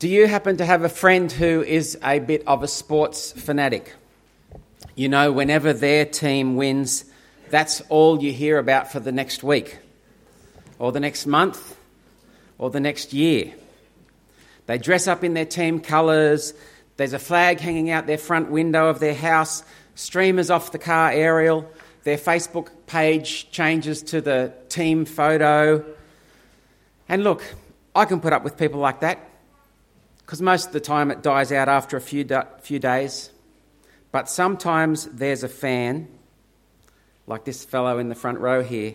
Do you happen to have a friend who is a bit of a sports fanatic? You know, whenever their team wins, that's all you hear about for the next week, or the next month, or the next year. They dress up in their team colours, there's a flag hanging out their front window of their house, streamers off the car aerial, their Facebook page changes to the team photo. And look, I can put up with people like that because most of the time it dies out after a few, da- few days. But sometimes there's a fan, like this fellow in the front row here,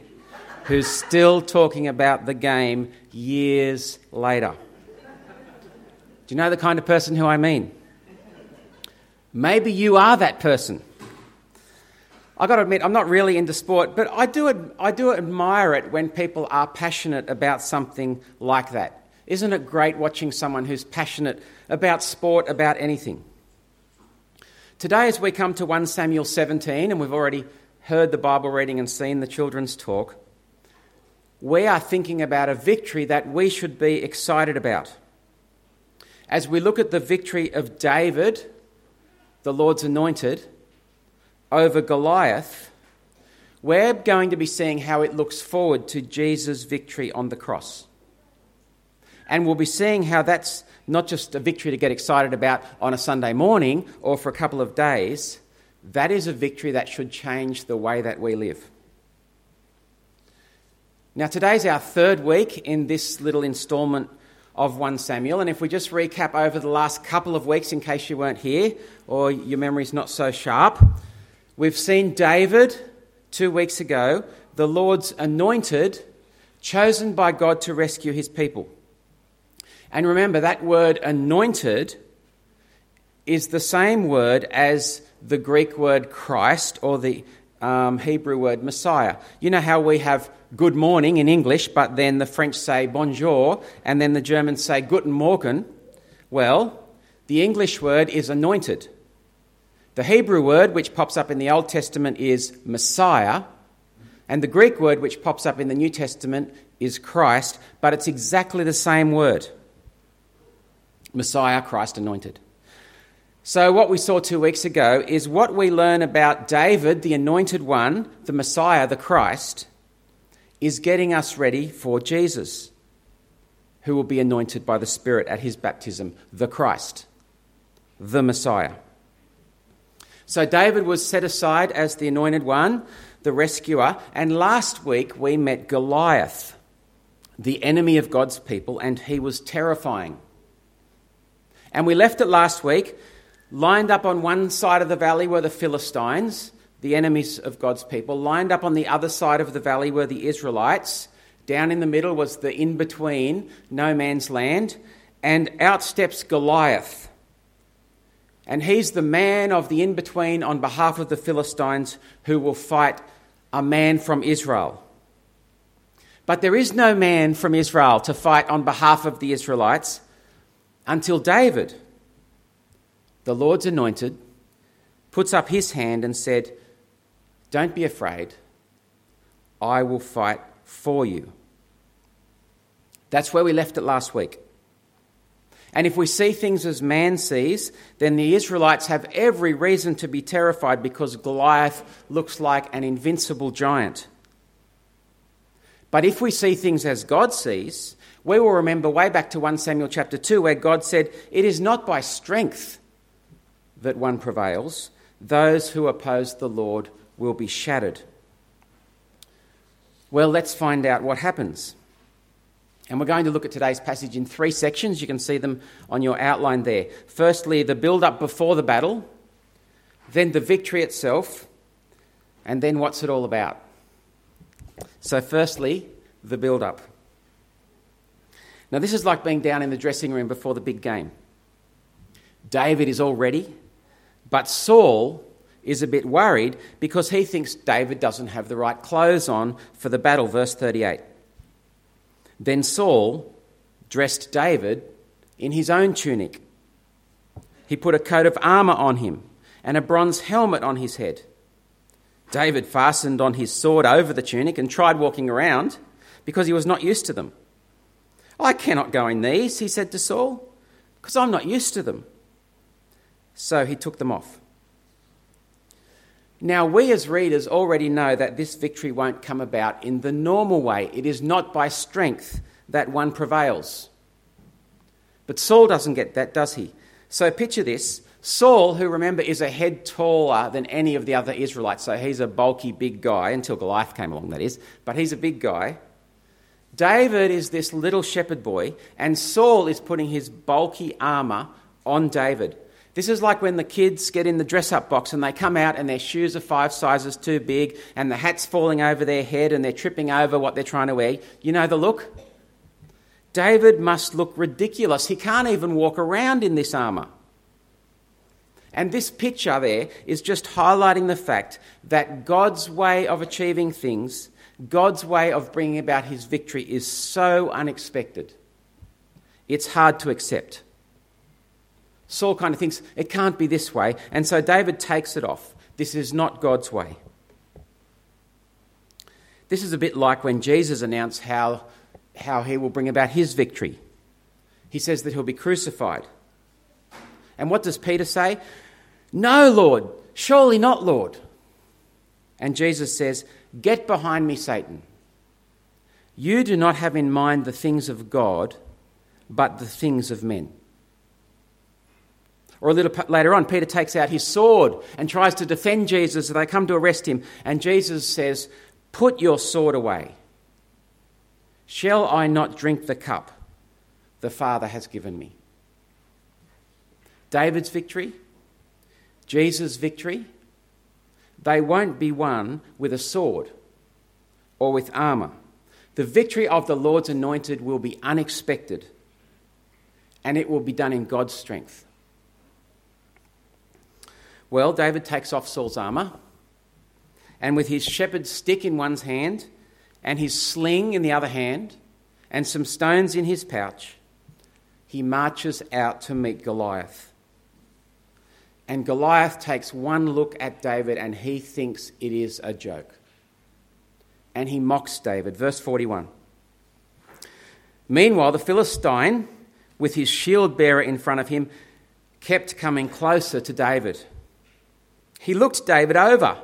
who's still talking about the game years later. Do you know the kind of person who I mean? Maybe you are that person. I've got to admit, I'm not really into sport, but I do, I do admire it when people are passionate about something like that. Isn't it great watching someone who's passionate about sport, about anything? Today, as we come to 1 Samuel 17, and we've already heard the Bible reading and seen the children's talk, we are thinking about a victory that we should be excited about. As we look at the victory of David, the Lord's anointed, over Goliath, we're going to be seeing how it looks forward to Jesus' victory on the cross. And we'll be seeing how that's not just a victory to get excited about on a Sunday morning or for a couple of days, that is a victory that should change the way that we live. Now, today's our third week in this little installment of 1 Samuel, and if we just recap over the last couple of weeks, in case you weren't here or your memory's not so sharp, we've seen David two weeks ago, the Lord's anointed, chosen by God to rescue his people. And remember, that word anointed is the same word as the Greek word Christ or the um, Hebrew word Messiah. You know how we have good morning in English, but then the French say bonjour, and then the Germans say guten Morgen? Well, the English word is anointed. The Hebrew word, which pops up in the Old Testament, is Messiah, and the Greek word, which pops up in the New Testament, is Christ, but it's exactly the same word. Messiah, Christ anointed. So, what we saw two weeks ago is what we learn about David, the anointed one, the Messiah, the Christ, is getting us ready for Jesus, who will be anointed by the Spirit at his baptism, the Christ, the Messiah. So, David was set aside as the anointed one, the rescuer, and last week we met Goliath, the enemy of God's people, and he was terrifying. And we left it last week. Lined up on one side of the valley were the Philistines, the enemies of God's people. Lined up on the other side of the valley were the Israelites. Down in the middle was the in between, no man's land. And out steps Goliath. And he's the man of the in between on behalf of the Philistines who will fight a man from Israel. But there is no man from Israel to fight on behalf of the Israelites until David, the Lord's anointed, puts up his hand and said, Don't be afraid, I will fight for you. That's where we left it last week. And if we see things as man sees, then the Israelites have every reason to be terrified because Goliath looks like an invincible giant. But if we see things as God sees, we will remember way back to 1 Samuel chapter 2, where God said, It is not by strength that one prevails, those who oppose the Lord will be shattered. Well, let's find out what happens. And we're going to look at today's passage in three sections. You can see them on your outline there. Firstly, the build up before the battle, then the victory itself, and then what's it all about. So, firstly, the build up. Now, this is like being down in the dressing room before the big game. David is all ready, but Saul is a bit worried because he thinks David doesn't have the right clothes on for the battle. Verse 38. Then Saul dressed David in his own tunic. He put a coat of armour on him and a bronze helmet on his head. David fastened on his sword over the tunic and tried walking around because he was not used to them. I cannot go in these, he said to Saul. because I'm not used to them. So he took them off. Now, we as readers already know that this victory won't come about in the normal way. It is not by strength that one prevails. But Saul doesn't get that, does he? So picture this Saul, who remember is a head taller than any of the other Israelites, so he's a bulky big guy until Goliath came along, that is, but he's a big guy. David is this little shepherd boy, and Saul is putting his bulky armour on David. This is like when the kids get in the dress up box and they come out and their shoes are five sizes too big and the hat's falling over their head and they're tripping over what they're trying to wear. You know the look? David must look ridiculous. He can't even walk around in this armour. And this picture there is just highlighting the fact that God's way of achieving things, God's way of bringing about his victory, is so unexpected. It's hard to accept. Saul kind of thinks it can't be this way, and so David takes it off. This is not God's way. This is a bit like when Jesus announced how, how he will bring about his victory. He says that he'll be crucified. And what does Peter say? No, Lord, surely not, Lord. And Jesus says, Get behind me, Satan. You do not have in mind the things of God, but the things of men. Or a little later on, Peter takes out his sword and tries to defend Jesus they come to arrest him. And Jesus says, Put your sword away. Shall I not drink the cup the Father has given me? David's victory Jesus' victory, they won't be won with a sword or with armour. The victory of the Lord's anointed will be unexpected and it will be done in God's strength. Well, David takes off Saul's armour and with his shepherd's stick in one's hand and his sling in the other hand and some stones in his pouch, he marches out to meet Goliath. And Goliath takes one look at David and he thinks it is a joke. And he mocks David. Verse 41. Meanwhile, the Philistine, with his shield bearer in front of him, kept coming closer to David. He looked David over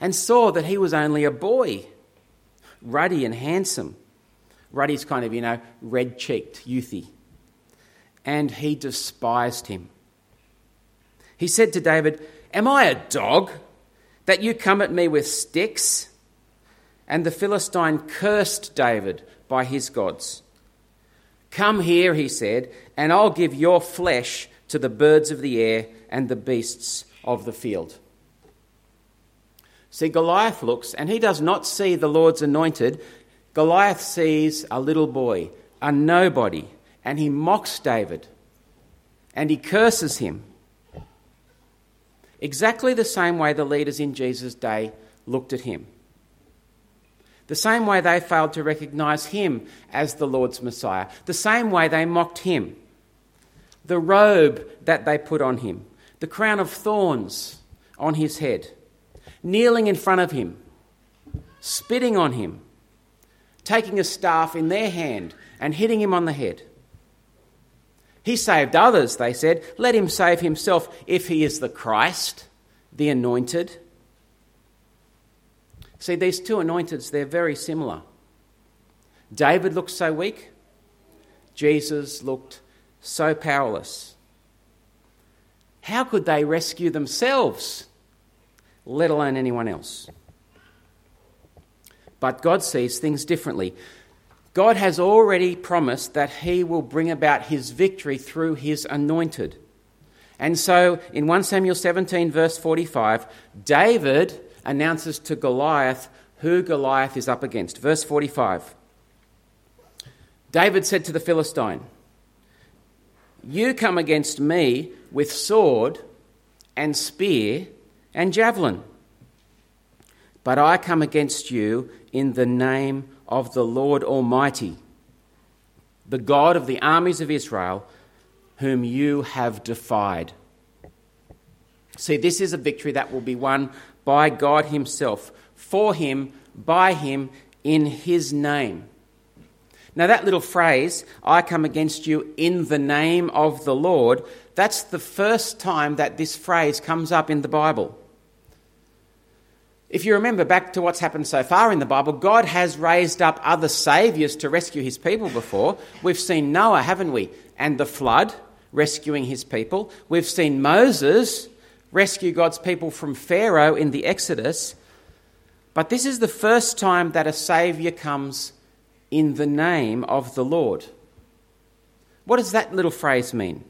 and saw that he was only a boy, ruddy and handsome. Ruddy's kind of, you know, red cheeked, youthy. And he despised him. He said to David, Am I a dog that you come at me with sticks? And the Philistine cursed David by his gods. Come here, he said, and I'll give your flesh to the birds of the air and the beasts of the field. See, Goliath looks, and he does not see the Lord's anointed. Goliath sees a little boy, a nobody, and he mocks David and he curses him. Exactly the same way the leaders in Jesus' day looked at him. The same way they failed to recognize him as the Lord's Messiah. The same way they mocked him. The robe that they put on him. The crown of thorns on his head. Kneeling in front of him. Spitting on him. Taking a staff in their hand and hitting him on the head. He saved others, they said. Let him save himself if he is the Christ, the anointed. See, these two anointeds, they're very similar. David looked so weak, Jesus looked so powerless. How could they rescue themselves, let alone anyone else? But God sees things differently. God has already promised that he will bring about his victory through his anointed. And so in 1 Samuel 17, verse 45, David announces to Goliath who Goliath is up against. Verse 45 David said to the Philistine, You come against me with sword and spear and javelin, but I come against you in the name of the Lord Almighty, the God of the armies of Israel, whom you have defied. See, this is a victory that will be won by God Himself, for Him, by Him, in His name. Now, that little phrase, I come against you in the name of the Lord, that's the first time that this phrase comes up in the Bible. If you remember back to what's happened so far in the Bible, God has raised up other saviours to rescue his people before. We've seen Noah, haven't we? And the flood rescuing his people. We've seen Moses rescue God's people from Pharaoh in the Exodus. But this is the first time that a saviour comes in the name of the Lord. What does that little phrase mean?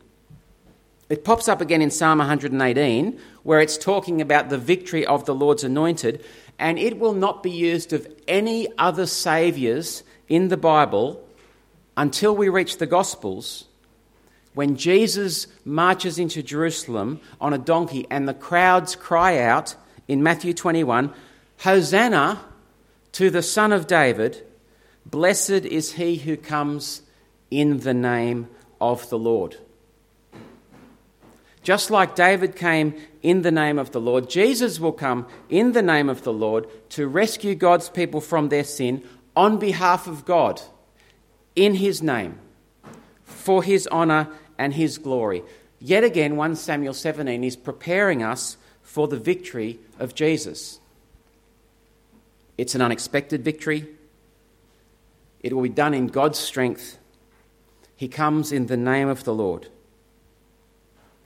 It pops up again in Psalm 118, where it's talking about the victory of the Lord's anointed, and it will not be used of any other saviours in the Bible until we reach the Gospels, when Jesus marches into Jerusalem on a donkey and the crowds cry out in Matthew 21 Hosanna to the Son of David, blessed is he who comes in the name of the Lord. Just like David came in the name of the Lord, Jesus will come in the name of the Lord to rescue God's people from their sin on behalf of God, in his name, for his honour and his glory. Yet again, 1 Samuel 17 is preparing us for the victory of Jesus. It's an unexpected victory. It will be done in God's strength. He comes in the name of the Lord.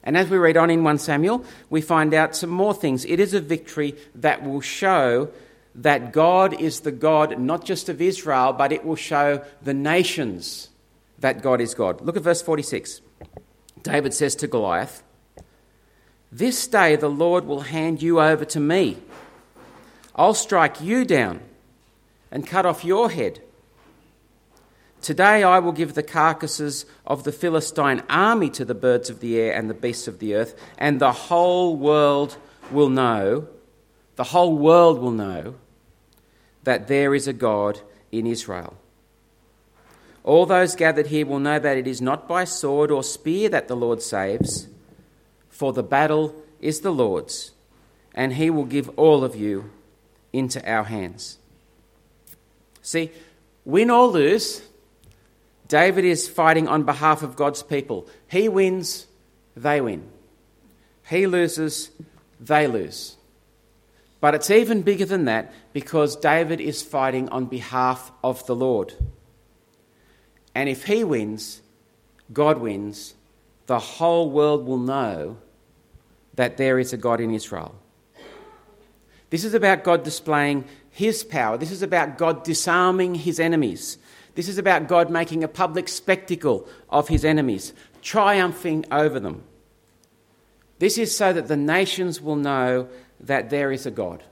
And as we read on in 1 Samuel, we find out some more things. It is a victory that will show that God is the God not just of Israel, but it will show the nations that God is God. Look at verse 46. David says to Goliath, This day the Lord will hand you over to me. I'll strike you down and cut off your head. Today I will give the carcasses of the Philistine army to the birds of the air and the beasts of the earth, and the whole world will know, the whole world will know that there is a God in Israel. All those gathered here will know that it is not by sword or spear that the Lord saves, for the battle is the Lord's, and he will give all of you into our hands. See, win or lose, David is fighting on behalf of God's people. He wins, they win. He loses, they lose. But it's even bigger than that because David is fighting on behalf of the Lord. And if he wins, God wins, the whole world will know that there is a God in Israel. This is about God displaying his power. This is about God disarming his enemies. This is about God making a public spectacle of his enemies, triumphing over them. This is so that the nations will know that there is a God.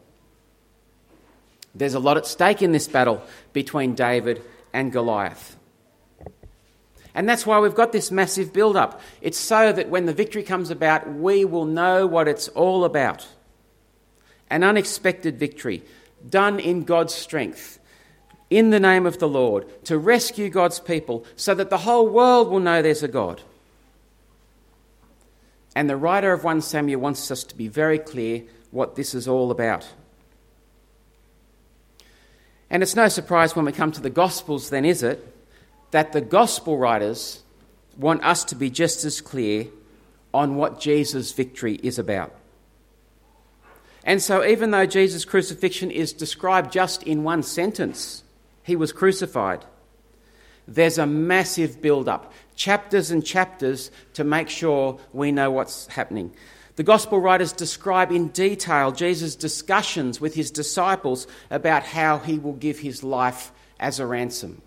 There's a lot at stake in this battle between David and Goliath. And that's why we've got this massive build up. It's so that when the victory comes about, we will know what it's all about. An unexpected victory, done in God's strength, in the name of the Lord to rescue God's people so that the whole world will know there's a God. And the writer of 1 Samuel wants us to be very clear what this is all about. And it's no surprise when we come to the Gospels, then, is it, that the Gospel writers want us to be just as clear on what Jesus' victory is about. And so, even though Jesus' crucifixion is described just in one sentence, he was crucified. There's a massive build up, chapters and chapters to make sure we know what's happening. The gospel writers describe in detail Jesus' discussions with his disciples about how he will give his life as a ransom.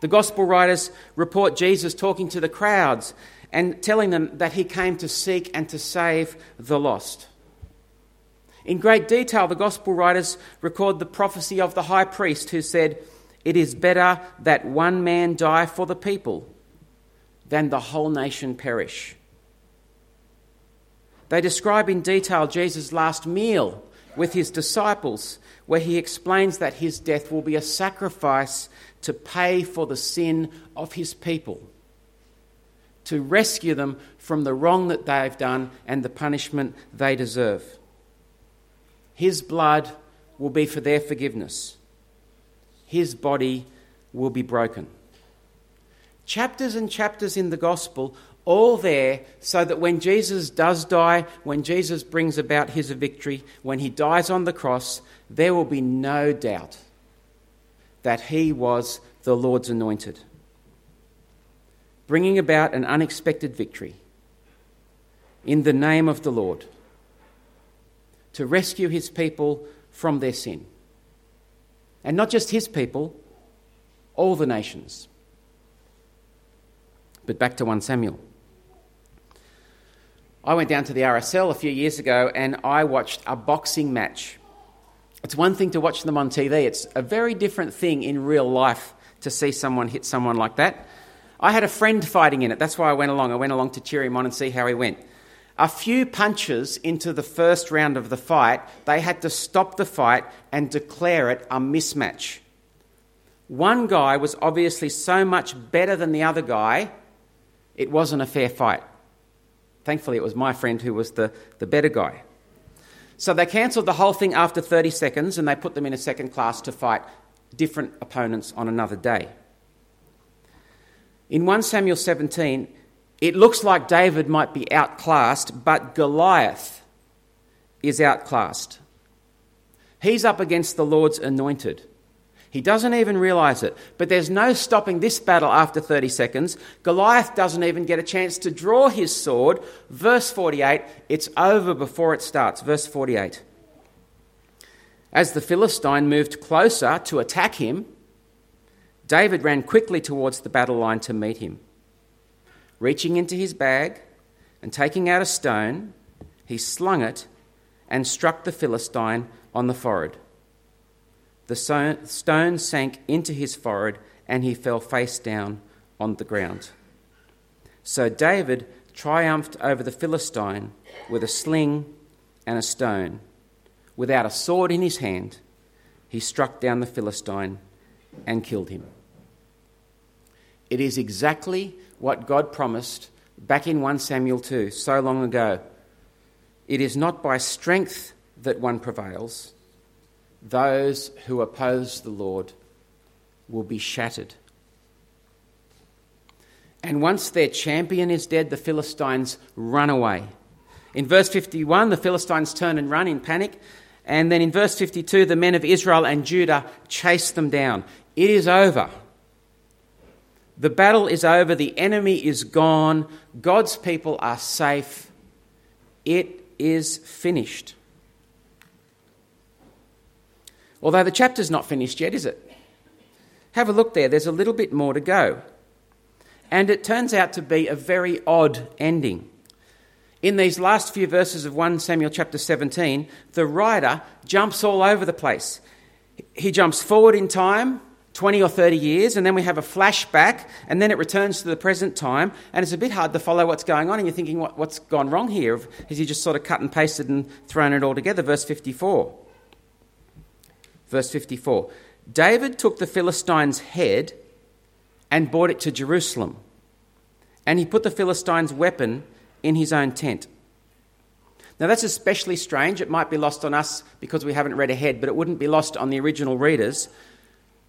The gospel writers report Jesus talking to the crowds and telling them that he came to seek and to save the lost. In great detail, the Gospel writers record the prophecy of the high priest who said, It is better that one man die for the people than the whole nation perish. They describe in detail Jesus' last meal with his disciples, where he explains that his death will be a sacrifice to pay for the sin of his people, to rescue them from the wrong that they've done and the punishment they deserve. His blood will be for their forgiveness. His body will be broken. Chapters and chapters in the gospel, all there so that when Jesus does die, when Jesus brings about his victory, when he dies on the cross, there will be no doubt that he was the Lord's anointed, bringing about an unexpected victory in the name of the Lord to rescue his people from their sin. And not just his people, all the nations. But back to 1 Samuel. I went down to the RSL a few years ago and I watched a boxing match. It's one thing to watch them on TV, it's a very different thing in real life to see someone hit someone like that. I had a friend fighting in it, that's why I went along. I went along to cheer him on and see how he went. A few punches into the first round of the fight, they had to stop the fight and declare it a mismatch. One guy was obviously so much better than the other guy, it wasn't a fair fight. Thankfully, it was my friend who was the, the better guy. So they cancelled the whole thing after 30 seconds and they put them in a second class to fight different opponents on another day. In 1 Samuel 17, it looks like David might be outclassed, but Goliath is outclassed. He's up against the Lord's anointed. He doesn't even realize it. But there's no stopping this battle after 30 seconds. Goliath doesn't even get a chance to draw his sword. Verse 48, it's over before it starts. Verse 48. As the Philistine moved closer to attack him, David ran quickly towards the battle line to meet him. Reaching into his bag and taking out a stone, he slung it and struck the Philistine on the forehead. The stone sank into his forehead and he fell face down on the ground. So David triumphed over the Philistine with a sling and a stone. Without a sword in his hand, he struck down the Philistine and killed him. It is exactly what God promised back in 1 Samuel 2, so long ago. It is not by strength that one prevails, those who oppose the Lord will be shattered. And once their champion is dead, the Philistines run away. In verse 51, the Philistines turn and run in panic. And then in verse 52, the men of Israel and Judah chase them down. It is over. The battle is over. The enemy is gone. God's people are safe. It is finished. Although the chapter's not finished yet, is it? Have a look there, there's a little bit more to go. And it turns out to be a very odd ending. In these last few verses of 1 Samuel chapter 17, the writer jumps all over the place. He jumps forward in time, 20 or 30 years, and then we have a flashback, and then it returns to the present time, and it's a bit hard to follow what's going on, and you're thinking, what, what's gone wrong here? Has he just sort of cut and pasted and thrown it all together? Verse 54. Verse 54 David took the Philistine's head and brought it to Jerusalem, and he put the Philistine's weapon in his own tent. Now, that's especially strange. It might be lost on us because we haven't read ahead, but it wouldn't be lost on the original readers.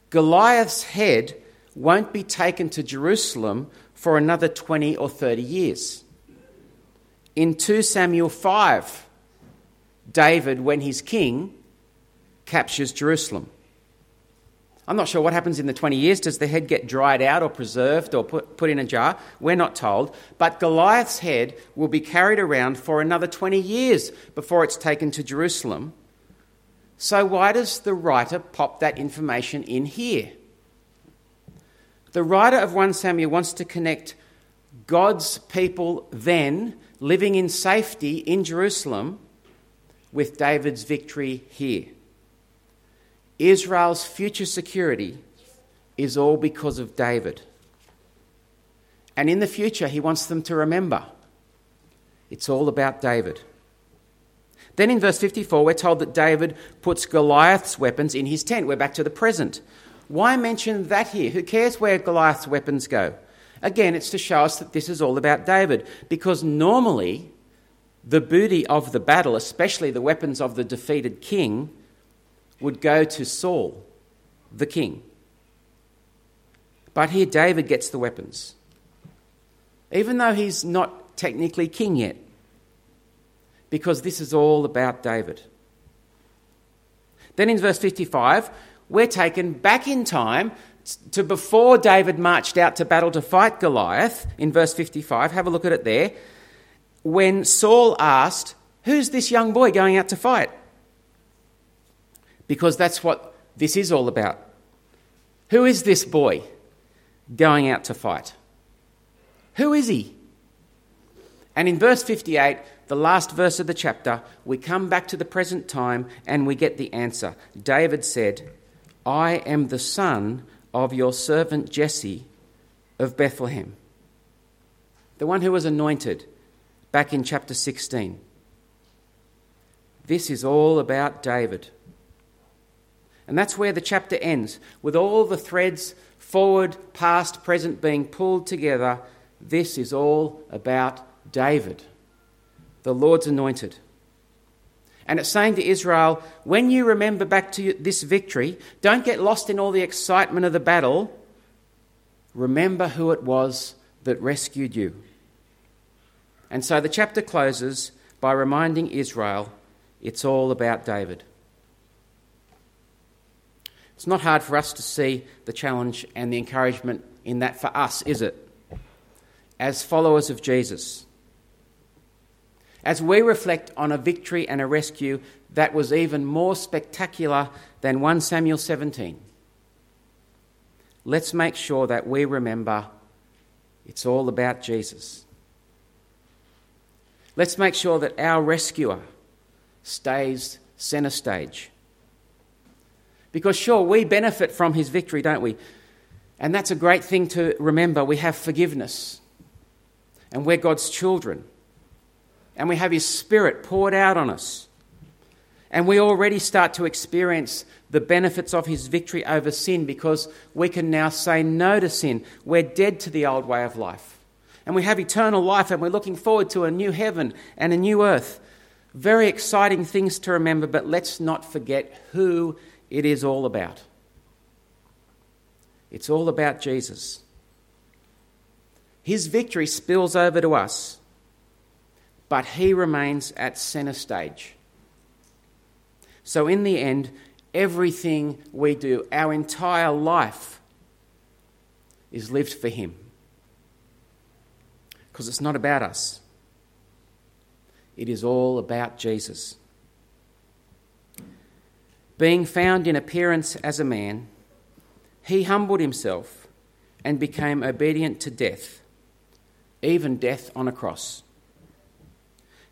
Goliath's head won't be taken to Jerusalem for another 20 or 30 years. In 2 Samuel 5, David, when he's king, captures Jerusalem. I'm not sure what happens in the 20 years. Does the head get dried out or preserved or put, put in a jar? We're not told. But Goliath's head will be carried around for another 20 years before it's taken to Jerusalem. So, why does the writer pop that information in here? The writer of 1 Samuel wants to connect God's people then living in safety in Jerusalem with David's victory here. Israel's future security is all because of David. And in the future, he wants them to remember it's all about David. Then in verse 54, we're told that David puts Goliath's weapons in his tent. We're back to the present. Why mention that here? Who cares where Goliath's weapons go? Again, it's to show us that this is all about David, because normally the booty of the battle, especially the weapons of the defeated king, would go to Saul, the king. But here David gets the weapons, even though he's not technically king yet, because this is all about David. Then in verse 55, we're taken back in time to before David marched out to battle to fight Goliath, in verse 55. Have a look at it there. When Saul asked, Who's this young boy going out to fight? Because that's what this is all about. Who is this boy going out to fight? Who is he? And in verse 58, the last verse of the chapter, we come back to the present time and we get the answer. David said, I am the son of your servant Jesse of Bethlehem, the one who was anointed back in chapter 16. This is all about David. And that's where the chapter ends, with all the threads forward, past, present being pulled together. This is all about David, the Lord's anointed. And it's saying to Israel, when you remember back to this victory, don't get lost in all the excitement of the battle. Remember who it was that rescued you. And so the chapter closes by reminding Israel it's all about David. It's not hard for us to see the challenge and the encouragement in that for us, is it? As followers of Jesus as we reflect on a victory and a rescue that was even more spectacular than 1 Samuel 17. Let's make sure that we remember it's all about Jesus. Let's make sure that our rescuer stays centre stage. Because, sure, we benefit from his victory, don't we? And that's a great thing to remember. We have forgiveness, and we're God's children and we have His Spirit poured out on us. And we already start to experience the benefits of His victory over sin because we can now say no to sin. We're dead to the old way of life. And we have eternal life, and we're looking forward to a new heaven and a new earth. Very exciting things to remember, but let's not forget who it is all about. It's all about Jesus. His victory spills over to us but he remains at centre stage. So, in the end, everything we do, our entire life, is lived for him. Because it's not about us, it is all about Jesus. Being found in appearance as a man, he humbled himself and became obedient to death, even death on a cross.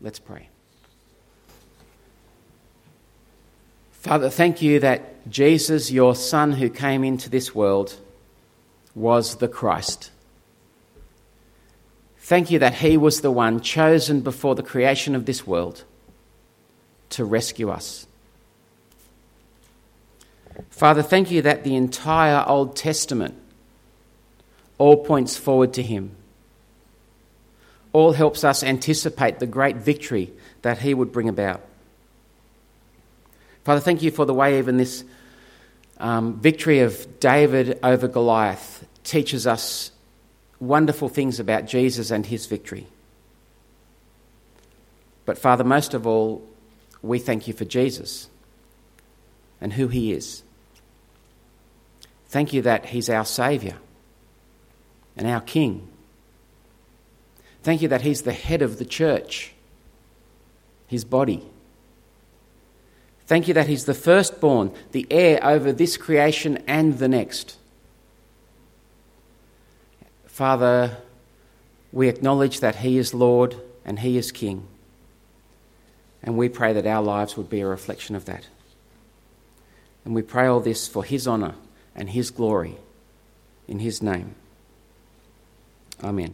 Let's pray. Father, thank you that Jesus, your Son who came into this world, was the Christ. Thank you that he was the one chosen before the creation of this world to rescue us. Father, thank you that the entire Old Testament all points forward to him all helps us anticipate the great victory that He would bring about. Father, thank you for the way even this um, victory of David over Goliath teaches us wonderful things about Jesus and His victory. But Father, most of all, we thank you for Jesus and who He is. Thank you that He's our Saviour and our King Thank you that He's the head of the church, His body. Thank you that He's the firstborn, the heir over this creation and the next. Father, we acknowledge that He is Lord and He is King. And we pray that our lives would be a reflection of that. And we pray all this for His honour and His glory In his name. Amen.